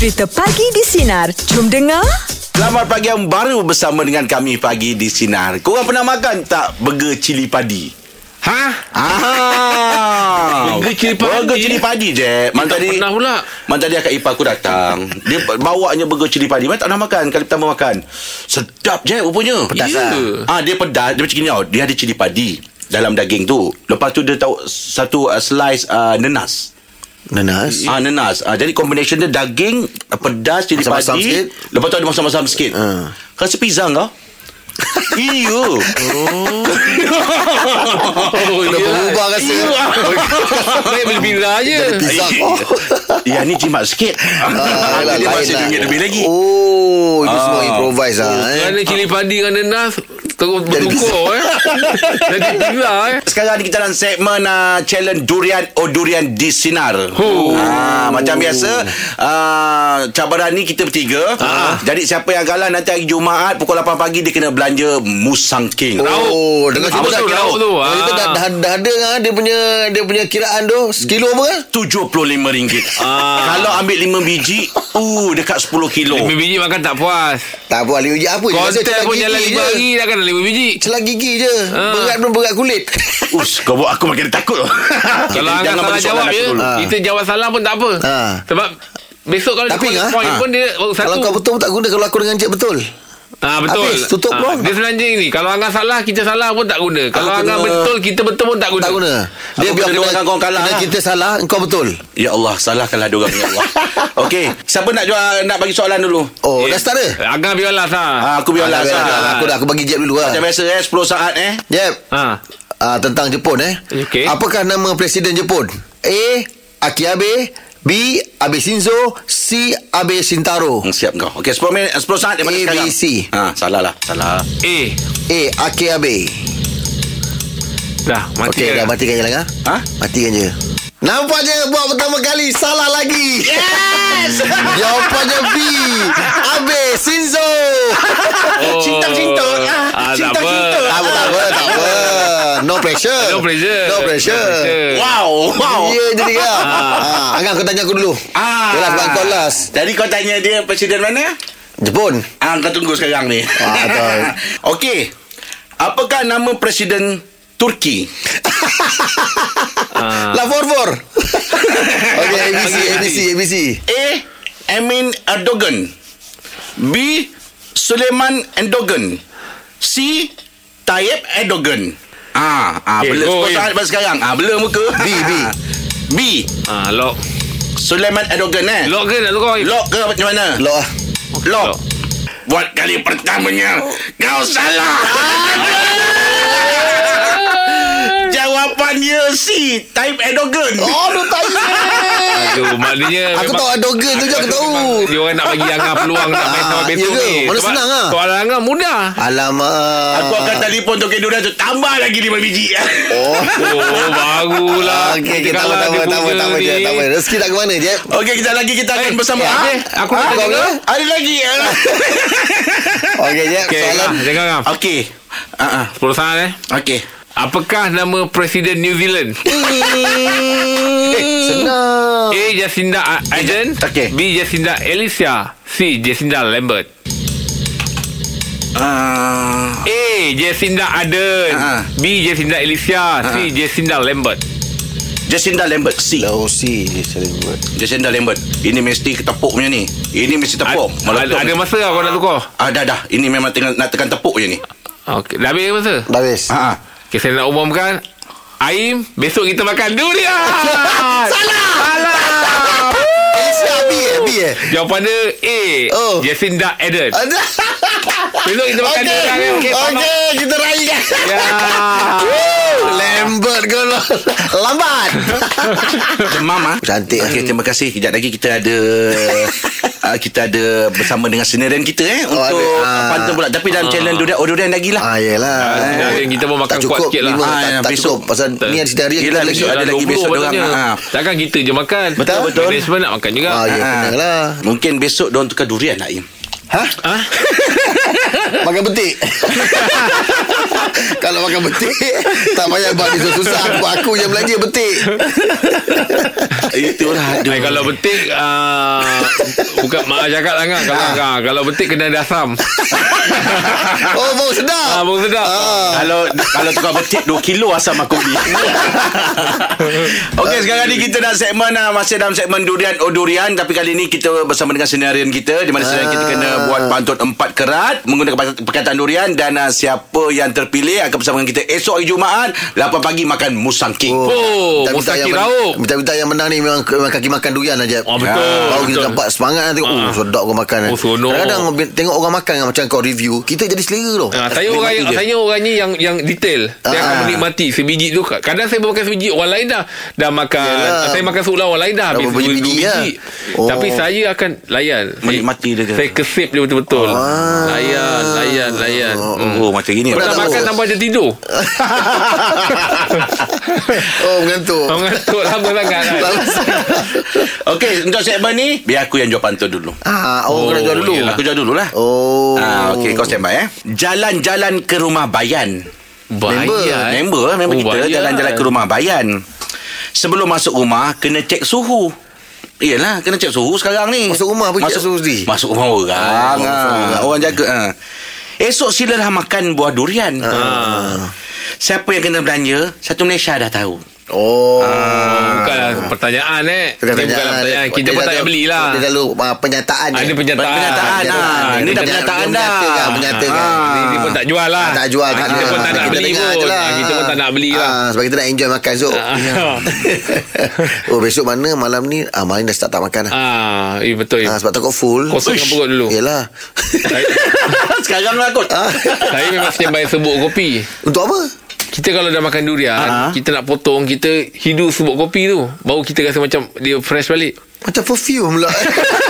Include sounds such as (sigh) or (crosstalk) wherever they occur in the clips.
Cerita Pagi di Sinar. Jom dengar. Selamat pagi yang baru bersama dengan kami pagi di Sinar. Korang pernah makan tak burger cili padi? Ha? Ah, (laughs) Burger cili padi? Burger cili padi je. Man Tak tadi pernah pula. Man tadi akak ipar aku datang. Dia bawanya burger cili padi. Man tak pernah makan. Kali pertama makan. Sedap je rupanya. Pedas Ya. lah. Ah, dia pedas. Dia macam ni tau. Dia ada cili padi dalam daging tu. Lepas tu dia tahu satu uh, slice uh, nenas. Nanas Ah nenas. Ah jadi combination dia daging, ah, pedas, cili padi. sikit. Lepas tu ada masam-masam sikit. Ah. Rasa pizza kau? (laughs) Iyo. Oh, Dah berubah rasa Baik beli pizza je. Pizza Ya ni jimat sikit. Ah, Dia masih lah. RM2 lebih lagi. Oh Itu semua Ah. improvise eh. Kerana cili padi dengan nenas terus bertukar eh. (laughs) Jadi pizza eh. Sekarang ni kita dalam segmen uh, challenge durian oh durian di sinar. Oh. Ah, macam biasa uh, cabaran ni kita bertiga. Ah. Jadi siapa yang kalah nanti hari Jumaat pukul 8 pagi dia kena belanja Musang King. Oh Dengan Apa cuba tu, dah lauk tu? Kalau kita dah, Ah. dah, dah ada kan Dia punya Dia punya kiraan tu Sekilo apa kan RM75. Ah. Kalau ambil 5 biji, uh dekat 10 kilo. Lima biji makan tak puas. Tak Lima biji apa Konten celah pun jalan lima je. hari dah kan lima biji. Celah gigi je Ah. Berat pun berat kulit (laughs) Us, kau buat aku makin takut. (laughs) Kalau Angah Jangan salah jawab aku je, dulu. Ah. kita jawab salah pun tak apa. Ah. Sebab besok kalau Tapi, dia Angah, point ah. pun dia baru satu. Kalau kau betul pun tak guna Kalau aku dengan cik betul Ah betul. Habis, tutup Ah, peluang. Dia selanjutnya ni. Kalau Angah salah, kita salah pun tak guna. Kalau Aku Angah kena- betul, kita betul pun tak guna. Tak guna Dia Aku biar doakan kau kalah lah. kita salah Kau betul Ya Allah, salahkanlah diorang ya Allah. (laughs) Okey, siapa nak jual nak bagi soalan dulu? Oh dah start dah Angah. Ah, aku biar lah. Ah, dah, dah, dah. Sah. Aku dah aku bagi jeb dulu lah Macam biasa eh 10 saat eh. Jeb Ha. uh, tentang Jepun eh. Okey. Apakah nama presiden Jepun? A. Akiabe B. Abe Shinzo C. Abe Shintaro Hmm, siap kau. Okey, 10 minit 10 saat daripada A, B, sekarang. C. Ha, salah lah. Salah. A. A. Akiabe Dah, mati Okey dah. matikan je lah kan? Ha? Matikan je Nampak je buat pertama kali Salah lagi Yes (laughs) Jawapannya B Abe Shinzo (laughs) Oh. Cinta-cinta. Ah, Ah, cinta-cinta. apa. Tak apa tak apa Tak apa No pressure No pressure. No pressure Wow, wow. Ya jadi kan ah. Angah kau tanya aku dulu Ah. Yelah sebab kau last Jadi kau tanya dia presiden mana? Jepun Ah, kau tunggu sekarang ni. Ah, betul. (laughs) Okey. Apakah nama presiden Turki? (laughs) Ah. La for for (laughs) Okay ABC ABC ABC A. Emin Erdogan. B. Suleiman Erdogan. C. Tayyip Erdogan. Ah, ah Okay, Im. saat daripada sekarang. Ah, bela muka. B, B. B. Ah, lock. Suleiman Erdogan eh. Lock ke nak tukar? Lock ke macam mana? Lock lah Lock. Lock. Buat kali pertamanya kau salah. Jawapannya C. Tayyip Erdogan. Oh lu tanya Aduh, maknanya Aku memang- tahu Erdogan tu je aku tahu Dia orang nak bagi Angah peluang nak main sama Ah, besok ya ke? ni. Mana senang ah? Soalan Angah mudah. Alamak Aku akan telefon Toke Durian tu Tambah lagi 5 biji Oh Oh, barulah. Okey, okay, dia apa, punya tak apa, ni. je, apa. Rezeki tak ke mana, je? Okey kita lagi Kita akan Eh, bersama eh, eh, aku nak Ha? tanya. Ada lagi (laughs) Okey, je. Okey, Soalan. Angah. Okey Ah, ah. 10 saat eh. Okey Apakah nama Presiden New Zealand? (laughs) Senang. A. Jacinda Ardern Okey. B. Jacinda Alicia C. Jacinda Lambert Ah, A. Jacinda Ardern Ah. B. Jacinda Alicia C. Jacinda Lambert Jacinda Lambert C Lau si. Saling buat. Jacinda Lambert Ini mesti ketepuk punya ni Ini mesti tepuk ada, ada masa tak kau nak tukar? Ah, dah dah Ini memang tengah, nak tekan tepuk je ni Okey, dah habis masa? Dah habis. Ha, ah. Okay, saya nak umumkan Aim, besok kita makan durian Salah! Salah Alicia B eh? B eh? Jawapan dia A Oh. Jacinda Ardern (laughs) Besok kita makan Okey. durian eh? Okey, selamat. Okey, kita raikan. Ya Lambert kau lah. Lambat. Demam ah. Cantik, Okey, ah. terima kasih. Kejap lagi kita ada uh, (laughs) kita ada bersama dengan seniran kita eh Oh, untuk uh, pantun pula. Tapi dalam channel durian oh durian lagi lah. Ah, yelah. Ah, kita pun makan tak cukup, kuat sikit lah. Ah, tak, tak besok. cukup. Pasal ni ada sedari Yelah, kita lagi. ada lagi 20 besok patutnya. Ah. Takkan kita je makan Betul, betul. Management nak makan juga Ah, ya, kena lah. Mungkin besok diorang tukar durian lah Im. Ha? Ah? (laughs) Makan petik. (laughs) (laughs) Kalau makan betik Tak payah buat ni susah. Aku, aku yang belanja betik. (laughs) Itulah aduh. Ay, kalau betik uh, Bukan mak cakap lah kan kalau, ah. Kalau betik kena ada asam (laughs) Oh bau sedap. Ah, Bau sedap. Ah. Kalau kalau tukar betik 2 kilo asam aku beli. Okey sekarang ni kita nak segmen uh, masih dalam segmen durian oh durian. Tapi kali ni kita bersama dengan senarian kita di mana senarian kita kena buat pantun empat kerat menggunakan perkataan- perkataan durian. Dan uh, siapa yang terpilih akan bersama dengan kita esok hari Jumaat 8 pagi makan musang king. Oh, musaki yang men- raup. Minta-minta yang menang ni Memang, memang kaki makan durian aja Oh, betul, Baru kita dapat semangat nanti Oh sedap kau makan Oh, seronok. Kadang-kadang Tengok orang makan Macam kau review Kita jadi selera tau Ah, saya orang je. saya orangnya yang yang detail. Saya akan Ah. menikmati sebiji tu. Kadang saya makan sebiji orang lain dah dah makan. Yalah. Saya makan sebelah orang lain dah habis dua biji biji. lah. Oh. Tapi saya akan layan. Menikmati dia? Saya kesip dia betul-betul. Ah. Layan, layan, layan. Hmm. Oh macam gini. Pernah tahu. Makan tanpa ada tidur. (laughs) Oh mengantuk Orang ngantuk lama sangat kan. Okey untuk segmen ni biar aku yang jual pantun dulu. Ah, oh, kau nak jual dulu yelah. Aku jual dululah. Oh Ah, okey kau by eh. Jalan-jalan ke rumah Bayan. Bayar. eh. Member lah member Oh, kita bayar. jalan-jalan ke rumah Bayan. Sebelum masuk rumah kena cek suhu. Iyalah kena cek suhu sekarang ni. Masuk rumah pergi cek suhu sendiri? Masuk rumah orang. Ah, Ah, masuk orang. orang jaga. Ah. Esok silalah makan buah durian. Ah. Siapa yang kena belanja, satu Malaysia dah tahu. Oh Bukanlah pertanyaan eh. Ini bukanlah pertanyaan. Kita pun tak payah belilah. Dia selalu uh, penyataan Ah, je. dia penyataan. Penyataan, ah. Ah, Ini dah penyataan. dah. menyatakan, menyatakan. Ah. Dia, dia pun tak jual lah. Tak jual Ah, tak Kita jual. pun tak nak Kita beli pun. lah. Ah, Kita pun tak nak beli lah. Ah, sebab kita nak enjoy makan Zul. Ah. (laughs) oh besok mana malam ni ah, Malam ni dah start tak makan dah. Ah, eh, betul. Ah, sebab takut full Kosongkan perut dulu. Yelah (laughs) Sekarang lah kot. ah. saya memang standby sebut kopi. Untuk apa? Kita kalau dah makan durian, Ah. kita nak potong, kita hidu sebut kopi tu. Baru kita rasa macam dia fresh balik. Macam perfume pula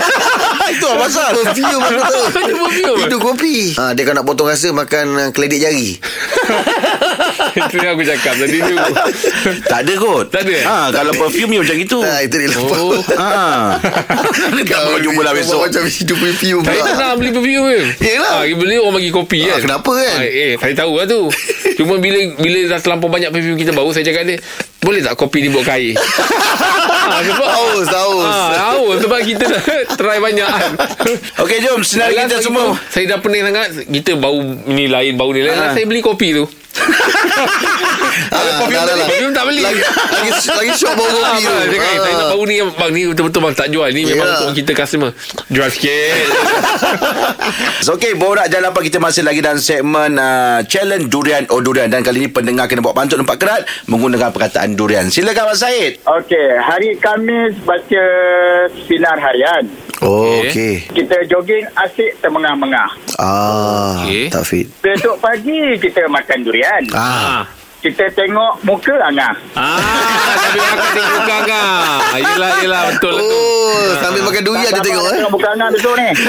(laughs) Itu apa pasal? Perfume aku tahu Macam perfume. Itu kopi ah, Dia kalau nak potong rasa Makan uh, keledik jari (laughs) Itu yang aku cakap tadi tu. (laughs) tak ada kot. Tak ada? Ha, kalau perfume ni macam itu. ah, Itu dia lupa Oh. (laughs) Ha. Kau jumpa lah besok. Macam hidup perfume Saya tak nak beli perfume ke Yelah. ah, Beli orang bagi kopi Ah, kan kenapa kan? ah, Eh saya tahu lah tu Cuma bila bila dah terlampau banyak perfume kita Baru saya cakap dia Boleh tak kopi ni buat kain (laughs) ah, sebab, Haus, haus. ah, Haus Sebab kita dah try banyak kan Okey, jom. Senari Last kita semua. tu, Saya dah pening sangat Kita bau ni lain Bau ni lain Ah. Last Saya beli kopi tu Ah, Perfume tak- perfume tak beli Lagi lagi, lagi syok bau kopi Ah, tu cakap, Saya nak Ah. bau ni Bang ni betul-betul bang tak jual Ni memang Yelah. untuk kita customer Jual sikit (laughs) So, Okey, borak jalan apa kita masih lagi dalam segmen uh, challenge durian oh durian dan kali ini pendengar kena buat pantun empat kerat menggunakan perkataan durian. Silakan Abang Said. Okey, hari Khamis baca sinar harian. Oh Okey. Kita jogging asyik termengah-mengah. Ah, Okey. tak fit. Besok pagi kita makan durian. Ah, Kita tengok muka angah. Ah, sambil makan tengok muka Angah. Yelah, yelah. Betul lah tu. oh, sambil makan durian dia tengok eh. Tengok muka angah besok ni. (laughs)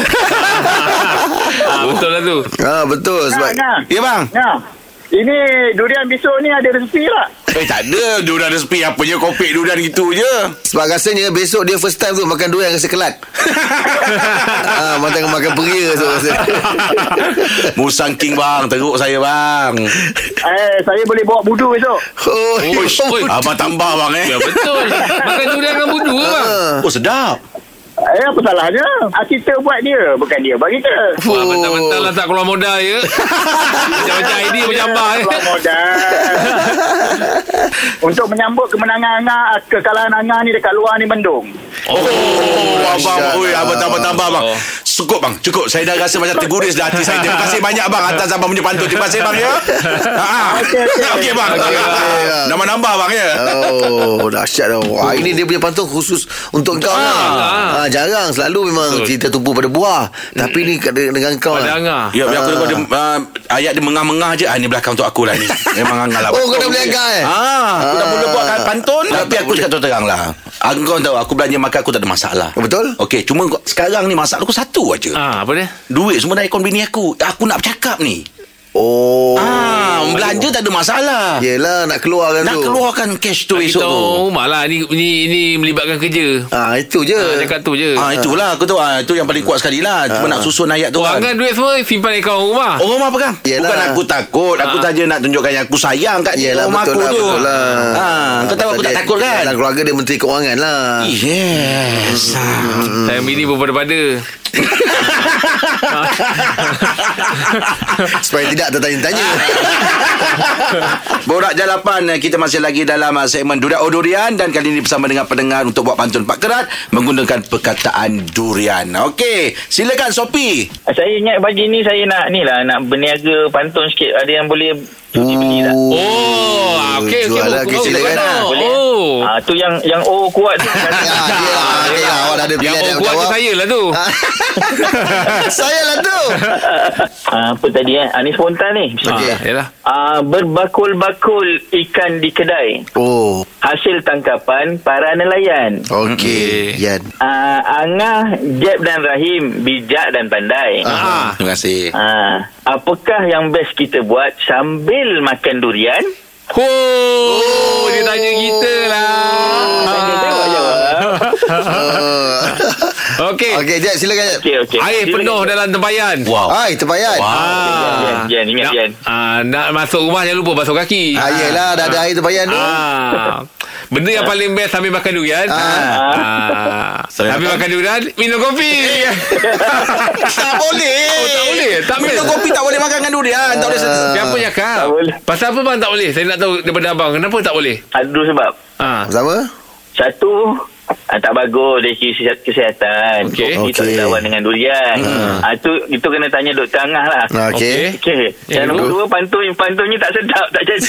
Ah, betul lah tu. Ah, betul sebab Angah. Ya bang. Angah. Ini durian besok ni ada rezeki tak? Eh tak ada durian resepi apa je kopek durian gitu je. sebab rasanya besok dia first time tu makan durian rasa kelat. (laughs) ah, macam makan peria tu rasa. (laughs) Musang King bang, teruk saya bang. Eh, saya boleh bawa budu besok. Oh, Uish, oi. Abang tambah bang eh. Ya, betul. Makan durian dengan budu ke, bang? Oh sedap. Eh, apa salahnya? Ah, kita buat dia, bukan dia bagi kita. Wah, mentah-mentah lah tak keluar modal ya. (laughs) Macam-macam idea berjambah ya. Keluar modal. (laughs) Untuk menyambut kemenangan Angah, kekalahan Angah ni dekat luar ni mendung. Oh, abang, dahsyat. oi, abang tambah. Oh. Cukup bang, cukup. Saya dah rasa macam terguris dah hati saya. Terima kasih banyak bang atas abang punya pantun. Terima kasih bang ya. Ha. Okey, okey. Okey bang. Okey, okey. Nambah-nambah bang ya. Oh, dahsyat dah. Wah, ini dia punya pantun khusus untuk kau lah. Ah, jarang selalu memang Betul. kita tumpu pada buah. Tapi ni dengan kau Pada lah. Angah. Ya, biar aku dengar dia, uh, ayat dia mengah-mengah je. Ah, ni belakang untuk aku lah ni. (laughs) Memang angah lah. Oh, kau dah boleh angkat eh? Ah, aku dah Ah. mula buat pantun. Tapi aku boleh. cakap terang lah. Aku kau tahu, aku belanja makan aku tak ada masalah. Betul? Okey, cuma kau- sekarang ni masalah aku satu aja. Ah, apa dia? Duit semua dari akaun bini aku. Aku nak bercakap ni. Oh. Ah, belanja tak ada masalah. Yelah nak keluarkan Nak tu. keluarkan cash tu Kita esok tu. orang rumah lah ni, ni, ni melibatkan kerja Ah itu je. Ah, Cakap tu je Ah itulah aku tahu ah itu yang paling kuat sekali lah. Cuma nak susun ayat tu Orang kan. kan duit semua Simpan akaun rumah Orang rumah pegang Yelah. Bukan aku takut Aku Ah. saja nak tunjukkan Yang aku sayang kat dia Yelah Rumah betul aku lah tu betul lah. ha, Kau tahu aku tak takut kan Dalam keluarga dia menteri keuangan lah. Yes Sayang bini berpada-pada (laughs) Supaya tidak tertanya-tanya. Borak Jalapan eh, Kita masih lagi dalam ah, segmen Durian Oh Durian Dan kali ini bersama dengan pendengar Untuk buat pantun Pak Kerat Menggunakan perkataan durian Okey Silakan Sopi Saya ingat pagi ni saya nak ni lah nak berniaga pantun sikit. Ada yang boleh beli tak? Oh Okey okey Jual lah, lah. Boleh? Oh Ah tu yang yang O kuat tu. Ah, dia lah. Okey lah. Awak dah ada pilihan yang kuat tu saya lah tu (laughs) Saya lah tu. Ah, apa tadi eh? Ah, ni spontan ni. Okey. Ah, Yalah Ah, berbakul-bakul ikan di kedai. Oh. Hasil tangkapan para nelayan. Okey. Yan. Ah, Angah, Jeb dan Rahim bijak dan pandai. Ah. Terima kasih Ah, apakah yang best kita buat sambil makan durian? Oh, dia tanya kita lah. Tanya jawab jawab. (laughs) Okey. Okey, Jeb silakan. Okey okey. Air penuh dalam tempayan. Wow Hai, terbayar. Ah. Jan, Jan, ingat nak, Jan. ah, nak masuk rumah jangan lupa basuh kaki. Ah, yelah, dah ada air terbayar tu. Ah. Benda yang paling best sambil makan durian. Ah. Ah. Sambil makan durian, minum kopi. (laughs) Tak boleh Oh, tak boleh? Tak Minum kopi tak boleh makan dengan durian Tak boleh Siapa cakap? Tak boleh. Pasal apa bang tak boleh? Saya nak tahu daripada abang. Kenapa tak boleh? Ada dua sebab. Ah. Sama? Satu, ah, tak bagus dari segi sihat- kesihatan. Okey. Kopi tak Okey. boleh lawan dengan durian. Ah, tu, itu kena tanya doktor Angah lah. Okey. Okey. Yang Dan nombor dua, pantun, pantunnya tak sedap, tak jadi. (laughs)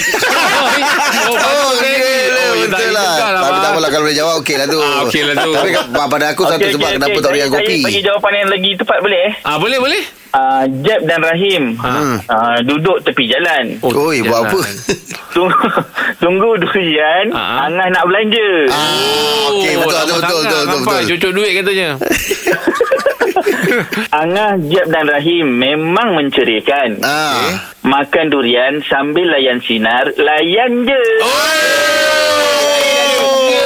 oh, Oh, okey. Oh, ya, tak Betul lah. juga Tapi tak apalah kalau boleh jawab okey lah tu. Ah, okey lah tu. Tapi pada aku satu sebab kenapa tak boleh kopi. Saya bagi jawapan yang lagi tepat boleh eh? Ah, boleh, boleh. Uh, Jeb dan Rahim Ha. uh, duduk tepi jalan. Oh, Oi, buat apa? Tunggu, (laughs) tunggu durian. Ha. Angah nak belanja. Ah, okey betul betul betul betul betul. betul. Cucuk duit katanya. (laughs) Angah, Jeb dan Rahim memang menceriakan. Ah. Makan durian sambil layan sinar, layan je.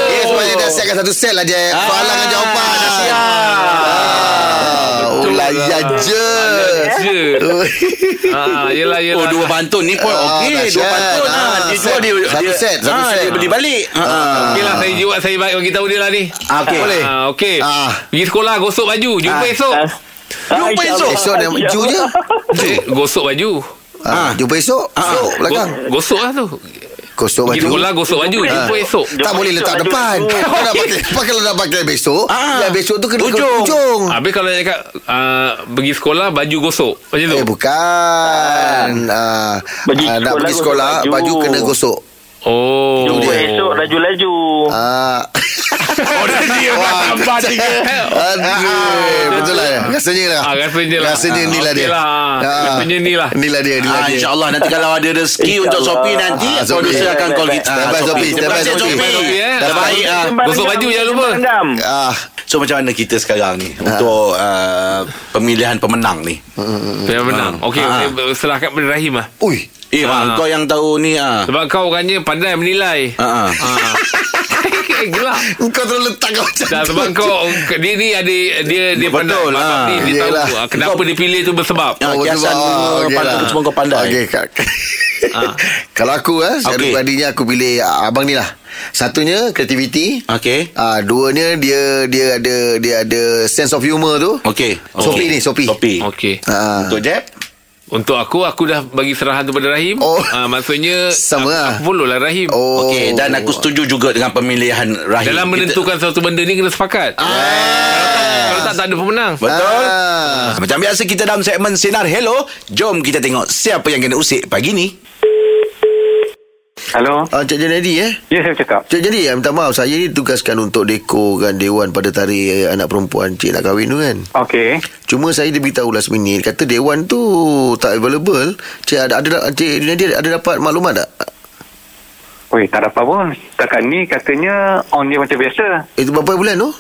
Eh, sebab dia dah siapkan satu set lah je. Soalan dengan jawapan. dah siap. Ah, oh, layan je. Je. (laughs) ah, yelah, yelah. Oh dua pantun ni pun Ah, Okey. Dua pantun Ah, ah, Dia set. jual dia Satu set, satu ah, set. Dia beli balik Ah. Okey lah saya jawab Saya bagi tahu dia lah ni Ah, okey. Boleh ah, Okey Ah. Pergi sekolah Gosok baju Jumpa Ah. esok Ah, Jumpa esok. Esok dia ju je. eh, Gosok baju Ah, jumpa esok. Esok belakang. Go- Gosok lah tu Pergi baju. sekolah Gosok baju Jumpa esok Tak boleh letak Baju depan. (laughs) Kau nak pakai, pakai kalau nak pakai besok, Ah. yang besok tu kena ke Ujung. ujung. Habis kalau dia cakap uh, Pergi sekolah Baju gosok Macam tu Eh bukan. Ah, Pergi ah, nak sekolah pergi gosok sekolah baju. baju kena gosok. Oh Jumpa esok laju-laju. Ah. Oh dia dia Wah, Tambah tiga Aduh, betul lah. Rasanya lah. Ah, rasanya lah. Rasanya Ah, ni lah okey dia. lah. Ah. Rasanya ni lah. Ni lah dia, ni lah Ah, dia. InsyaAllah nanti kalau ada rezeki untuk. Sopi nanti Ah, Sopi. Producer akan call kita by, Ah, Sopi. Terima kasih Sopi. Sopi Sopi. Terbaik ah. Gosok baju jangan lupa. So macam mana kita sekarang ni? Untuk uh, Pemilihan pemenang ni. Yang menang Okey Ah. saya Serahkan pada Rahim lah. Ui. Eh bang Kau yang tahu ni ah. Sebab kau orangnya pandai menilai. Ah, ah. Ah. Gelap Kau terlalu letak kau macam Dah tu. sebab kau Dia ni ada Dia dia Betul pandai lah. Dia Yelah. tahu ah, Kenapa dia pilih tu bersebab Ah, Oh, kiasan lah. tu semua kau pandai. Okey, Kak. Ah. (laughs) Kalau aku ah, secara Okey. pribadinya aku pilih abang ni lah. Satunya kreativiti. Okey Ah, duanya dia dia ada dia ada sense of humor tu. Okey Sopi Okey. ni, Sopi. Sopi Okey Ah. Untuk Jeb Untuk aku Aku dah bagi serahan tu pada Rahim. Oh. ah, Maksudnya Sama aku, lah. Aku follow lah Rahim. Oh. Okey dan aku setuju juga dengan pemilihan Rahim. Dalam Kita- menentukan satu benda ni Kena sepakat. Kalau tak Kalau tak tak ada pemenang. Betul. Ah. Macam biasa kita dalam segmen Sinar Hello. Jom kita tengok Siapa yang kena usik pagi ni Halo. Ah, Cik Janedi eh. Ya, saya cakap. Cik Janedi, minta maaf. Saya ni tugaskan untuk dekorkan Dewan pada tarikh eh, anak perempuan Cik nak kahwin tu kan. Okey. Cuma saya diberitahu last minute kata Dewan tu tak available. Cik ada ada Cik Janedi ada dapat maklumat tak? Oi, tak ada apa pun. Setakat ni katanya on dia macam biasa. Itu berapa bulan tu?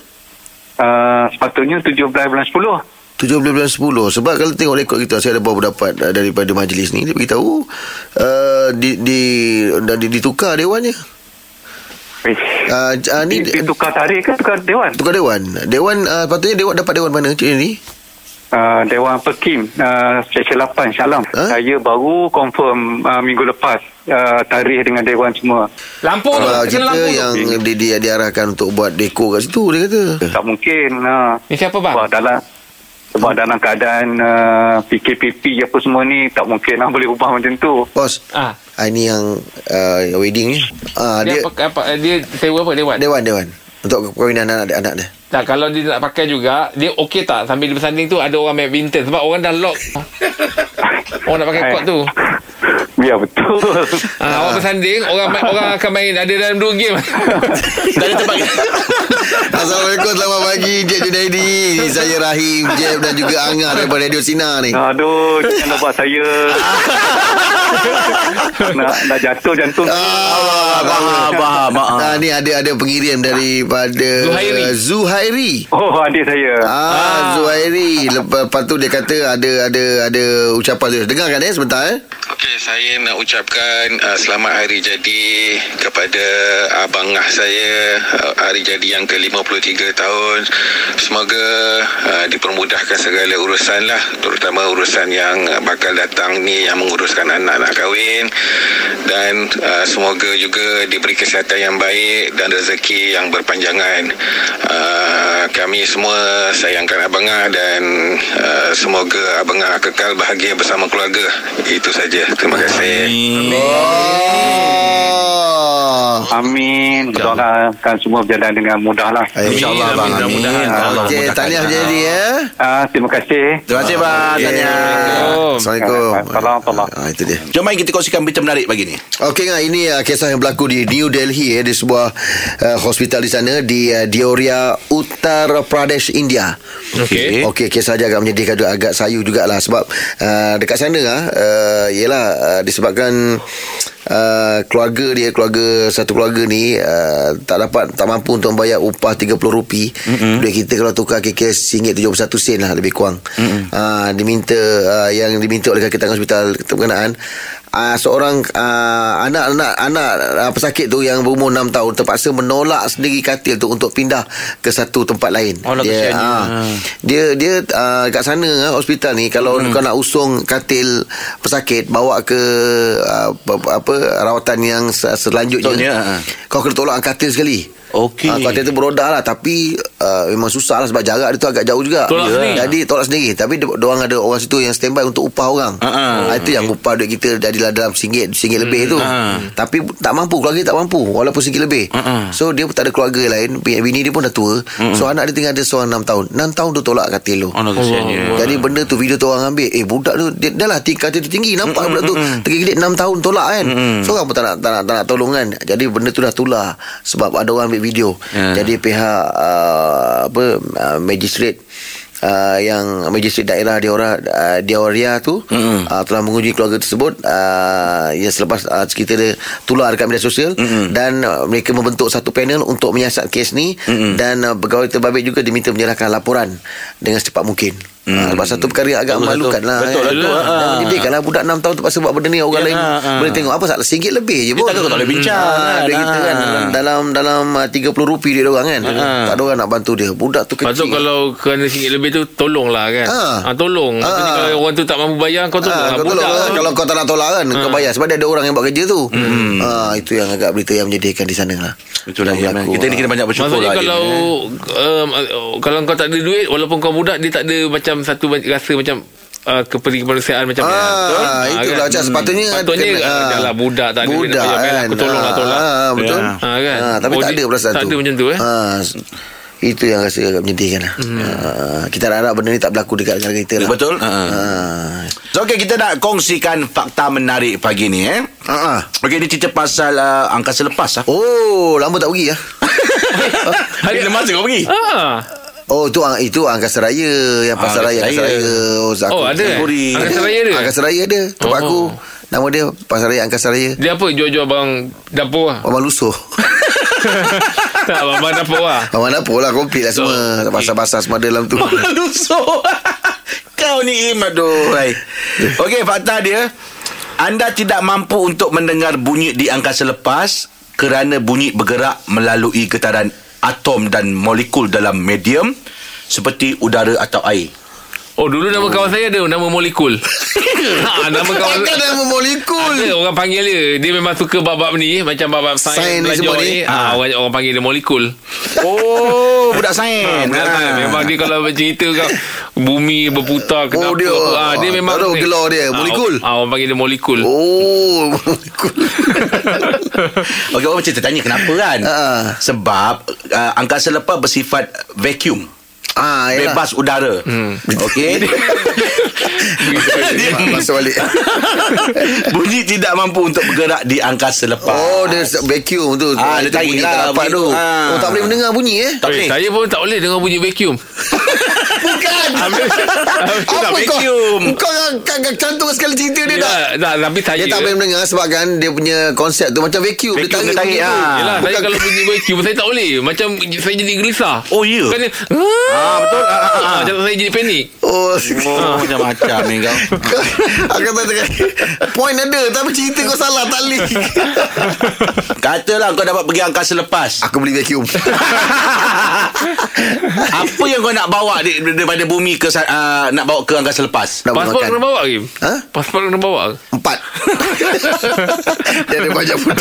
Uh, sepatutnya 17 bulan 10. 17 bulan 10 Sebab kalau tengok rekod kita Saya ada bawa pendapat uh, Daripada majlis ni Dia beritahu uh, di, di, dah di, Ditukar dewannya Eh, uh, uh, ni tukar tarikh ke tukar dewan? Tukar dewan Dewan uh, Patutnya dewan dapat dewan mana Cik ni Uh, dewan Pekim uh, Seksyen 8 Syalam Ha? Saya baru confirm uh, minggu lepas uh, Tarikh dengan dewan semua Lampu tu. Kita lampu tu. yang dia, dia diarahkan untuk buat dekor kat situ dia kata. Tak mungkin uh, Ni siapa bang? Dalam sebab dalam keadaan uh, PKPP apa semua ni tak mungkin lah (laughs) boleh ubah macam tu. Bos, Ah. ini yang uh, wedding ni. Ah, Dia, dia, apa, apa, dia sewa apa dewan? dewan dewan untuk perkahwinan anak anak dia. Tak, kalau dia nak pakai juga, dia okey tak sambil bersanding tu ada orang main bintan sebab orang dah lock. (laughs) orang nak pakai kod tu. (laughs) Ya betul. (laughs) Ah, orang bersanding, orang orang akan main ada dalam dua game. (laughs) Tak ada tempat Assalamualaikum selamat pagi Jeb Junaidi. Ini saya Rahim Jeb dan juga Angah daripada Radio Sinar ni. Aduh, jangan (laughs) buat saya. nak, nak jatuh jantung. Ah, Faham Faham Ah, ni ada ada pengirim daripada Zuhairi. uh, Zuhairi. Oh, adik saya. Ah, Zuhairi. Lepas, lepas tu dia kata ada ada ada ucapan dia. Dengarkan eh sebentar eh. Okey, saya nak ucapkan uh, selamat hari jadi kepada abang ngah saya uh, hari jadi yang ke-53 tahun. Semoga uh, dipermudahkan segala urusan lah, terutama urusan yang bakal datang ni yang menguruskan anak nak kahwin dan uh, semoga juga diberi kesihatan yang baik dan rezeki yang berpanjangan. Uh, kami semua sayangkan abang ngah dan uh, semoga abang ngah kekal bahagia bersama keluarga. Itu saja. Terima kasih. Oh. Amin. Berdoakan semua berjalan dengan mudah lah. InsyaAllah bang Amin, Amin mudah-mudahan. Allah Okey, tahniah jadi ya. Ah, terima kasih. Terima kasih bang Tahniah Assalamualaikum. Assalamualaikum. Ah, itu dia. Jom mari kita kongsikan berita menarik pagi ni Okey ngah ini uh, kisah yang berlaku di New Delhi eh, di sebuah uh, hospital di sana di uh, Dioria Uttar Pradesh India. Okey. Okey kisah dia agak menyedihkan juga agak sayu jugalah sebab uh, dekat sana ah uh, ialah uh, disebabkan Uh, keluarga dia keluarga satu keluarga ni uh, tak dapat tak mampu untuk membayar upah RM30 mm-hmm. duit kita kalau tukar kira RM1.71 sen lah lebih kurang mm-hmm. uh, diminta uh, yang diminta oleh kaki tangan hospital berkenaan uh, seorang uh, anak anak anak uh, pesakit tu yang berumur 6 tahun terpaksa menolak sendiri katil tu untuk pindah ke satu tempat lain. Alah, dia kesiannya. uh, dia dia uh, kat sana uh, hospital ni kalau hmm. kau nak usung katil pesakit bawa ke uh, apa, apa rawatan yang se- selanjutnya Betul, ya, ha. kau kena tolak katil sekali. Okey. Ah, katil tu berodah lah Tapi uh, Memang susah lah Sebab jarak dia tu agak jauh juga. Tolak sendiri? Jadi tolak sendiri. Tapi dia orang ada orang situ Yang standby untuk upah orang. Ah. Ah, Itu yang upah duit kita Jadilah dalam RM1 RM1 lebih tu. ah. Tapi tak mampu Keluarga dia tak mampu Walaupun RM1 lebih. Ah. So dia pun tak ada keluarga lain. Bini dia pun dah tua. So anak dia tinggal ada seorang 6 tahun. 6 tahun tu tolak katil tu. Alah kesiannya jadi benda tu video tu orang ambil. Eh budak tu dia, Dah lah tingkat dia tu tinggi Nampak budak tu Tergilit 6 tahun tolak kan. Seorang pun tak nak, tak, nak, tak nak tolong kan. Jadi benda tu dah tular. Sebab ada orang ambil video Ya. Jadi pihak uh, Apa uh, Magistrate Uh, yang magistrate daerah Diora uh, Dioria tu Mm-mm. uh, telah mengunjungi keluarga tersebut uh, yang selepas uh, kita dia tular dekat media sosial Mm-mm. dan uh, mereka membentuk satu panel untuk menyiasat kes ni Mm-mm. dan uh, pegawai terbabit juga diminta menyerahkan laporan dengan secepat mungkin mm. uh, sebab satu perkara yang agak Betul, memalukan betul. lah Betul, kan. betul. Dan Ah. menyedihkan lah budak 6 tahun terpaksa buat benda ni orang Yalah, lain ah. boleh tengok apa salah RM1 lebih je Dia pun takkan kau tak boleh bincang, Ah, kan? kita kan Ah. dalam dalam uh, RM30 duit dia orang kan Ah. tak ada orang nak bantu dia budak tu kecil Patut kalau kena RM1 lebih tu Tolonglah kan Ah. ha, Tolong Maksudnya Ah. kalau orang tu tak mampu bayar Kau tolong Ah, lah kau tolong Budak lah. tu. Kalau kau tak nak tolak kan Kau bayar Sebab dia ada orang yang buat kerja tu Hmm. ah, Itu yang agak berita yang menyedihkan di sana lah Betul lah ya. Kita ni kena banyak bersyukur Maksudnya lah kalau um, Kalau kau tak ada duit Walaupun kau budak Dia tak ada macam Satu rasa macam uh, Keperi kemanusiaan macam Ah, Betul? itulah macam sepatutnya Patutnya kena- ah, ah. Janganlah budak tak Budak bayar, kan Aku tolong lah ah, Betul Ya. Ah, kan? Ah, Tapi Oh, tak ada perasaan tak tu ada macam tu, eh? ah, Itu yang rasa agak menyedihkan lah ah, Kita harap benda ni tak berlaku Dekat negara kita lah Betul Ah. ah. So okay kita nak kongsikan Fakta menarik pagi ni eh Ah, ah. Okey, dia cerita pasal uh, angkasa lepas lah. Oh lama tak pergi lah (laughs) Hari ni masa kau pergi? Ah. Oh itu ang- itu angkasa raya yang pasar Ah, raya Angkasa Raya. raya. Oh, Zaku Oh ada eh? Angkasa Raya ada Angkasa raya ada tempat Oh. aku. Nama dia Pasar Raya Angkasa Raya. Dia apa jual-jual barang dapur lah Abang Lusuh. (laughs) Tak barang dapur lah Abang dapur lah komplit lah semua. Basah-basah semua ada dalam tu. (laughs) Lusuk. kau ni Im Aduh hai. Okey fakta dia Anda tidak mampu untuk mendengar bunyi di angkasa lepas Kerana bunyi bergerak melalui getaran atom dan molekul dalam medium Seperti udara atau air Oh dulu nama kawan saya ada Nama molekul (laughs) ha, Nama kawan Takkan nama molekul Ada orang panggil dia. Dia memang suka bab-bab ni Macam bab-bab sains Sains ni semua ni, ha, orang, orang panggil dia molekul Oh (laughs) budak sains. Bukan Ha. sains. Memang dia kalau cerita kan Bumi berputar Kenapa Oh, dia. ha, Dia memang Tak tahu gelar dia, molekul. ha, Orang panggil dia molekul Oh Molekul (laughs) Okey orang macam tanya kenapa kan? Ha. Sebab uh, angkasa lepas bersifat vacuum Ah, yalah. Bebas udara hmm. Okey (laughs) Dia masuk balik (laughs) Bunyi tidak mampu untuk bergerak di angkasa lepas Oh dia vacuum tu Ah, dia Itu tarik bunyi lah tak dapat bunyi tu. Ah. Oh tak boleh mendengar bunyi eh Tak Eh, boleh saya pun tak boleh dengar bunyi vacuum. Bukan Habis, habis tak Apa kau vacuum. Kau kan cantum sekali cerita dia dah Ya, tak, tapi saya Dia tak boleh mendengar sebab kan dia punya konsep tu macam vacuum, Vacuum, dia tarik, tarik, tu. ah. Yelah, saya kalau bunyi vacuum Saya tak boleh Macam saya jadi gelisah Oh, ya? Kan dia Ah, betul. Ah, ah, ah. ah, Macam saya jadi panik Oh, Oh macam-macam ni kau Aku kata Point ada Tapi cerita kau salah Tak boleh Katalah kau dapat pergi angkasa lepas Aku beli vacuum (laughs) Apa yang kau nak bawa di, daripada bumi ke sa- uh, nak bawa ke angkasa lepas? Nak Pasport makan. kena bawa Kim Ha? Pasport kena bawa? Ke? Empat. (laughs) Dia ada banyak pun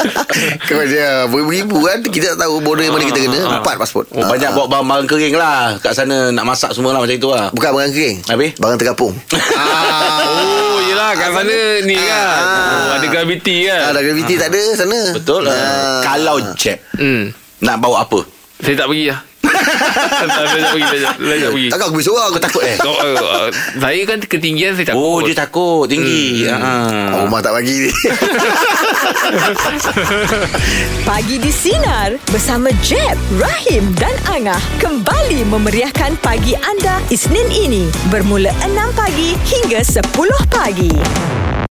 (laughs) Kau dia Beribu kan Kita tak tahu Border mana kita kena. Empat pasport. Oh, banyak bawa barang-barang kering lah. Kat sana nak masak semua lah macam itu lah. Bukan barang kering. Habis? Barang terkapung (laughs) Oh yelah. Kat sana ni kan. ah. oh, Ada graviti Ah, kan dah graviti tak ada sana. Betul lah. Ah. Kalau jeb hmm. Nak bawa apa? Saya tak pergi lah Saya tak pergi Saya tak- saya tak pergi Takkan aku pergi seorang Kau takut eh? Uh, uh, Saya kan ketinggian Saya takut Oh dia takut Tinggi Hmm. Ah. Rumah tak bagi ni (laughs) Pagi di Sinar bersama Jeb, Rahim dan Angah kembali memeriahkan pagi anda Isnin ini bermula 6 pagi hingga 10 pagi.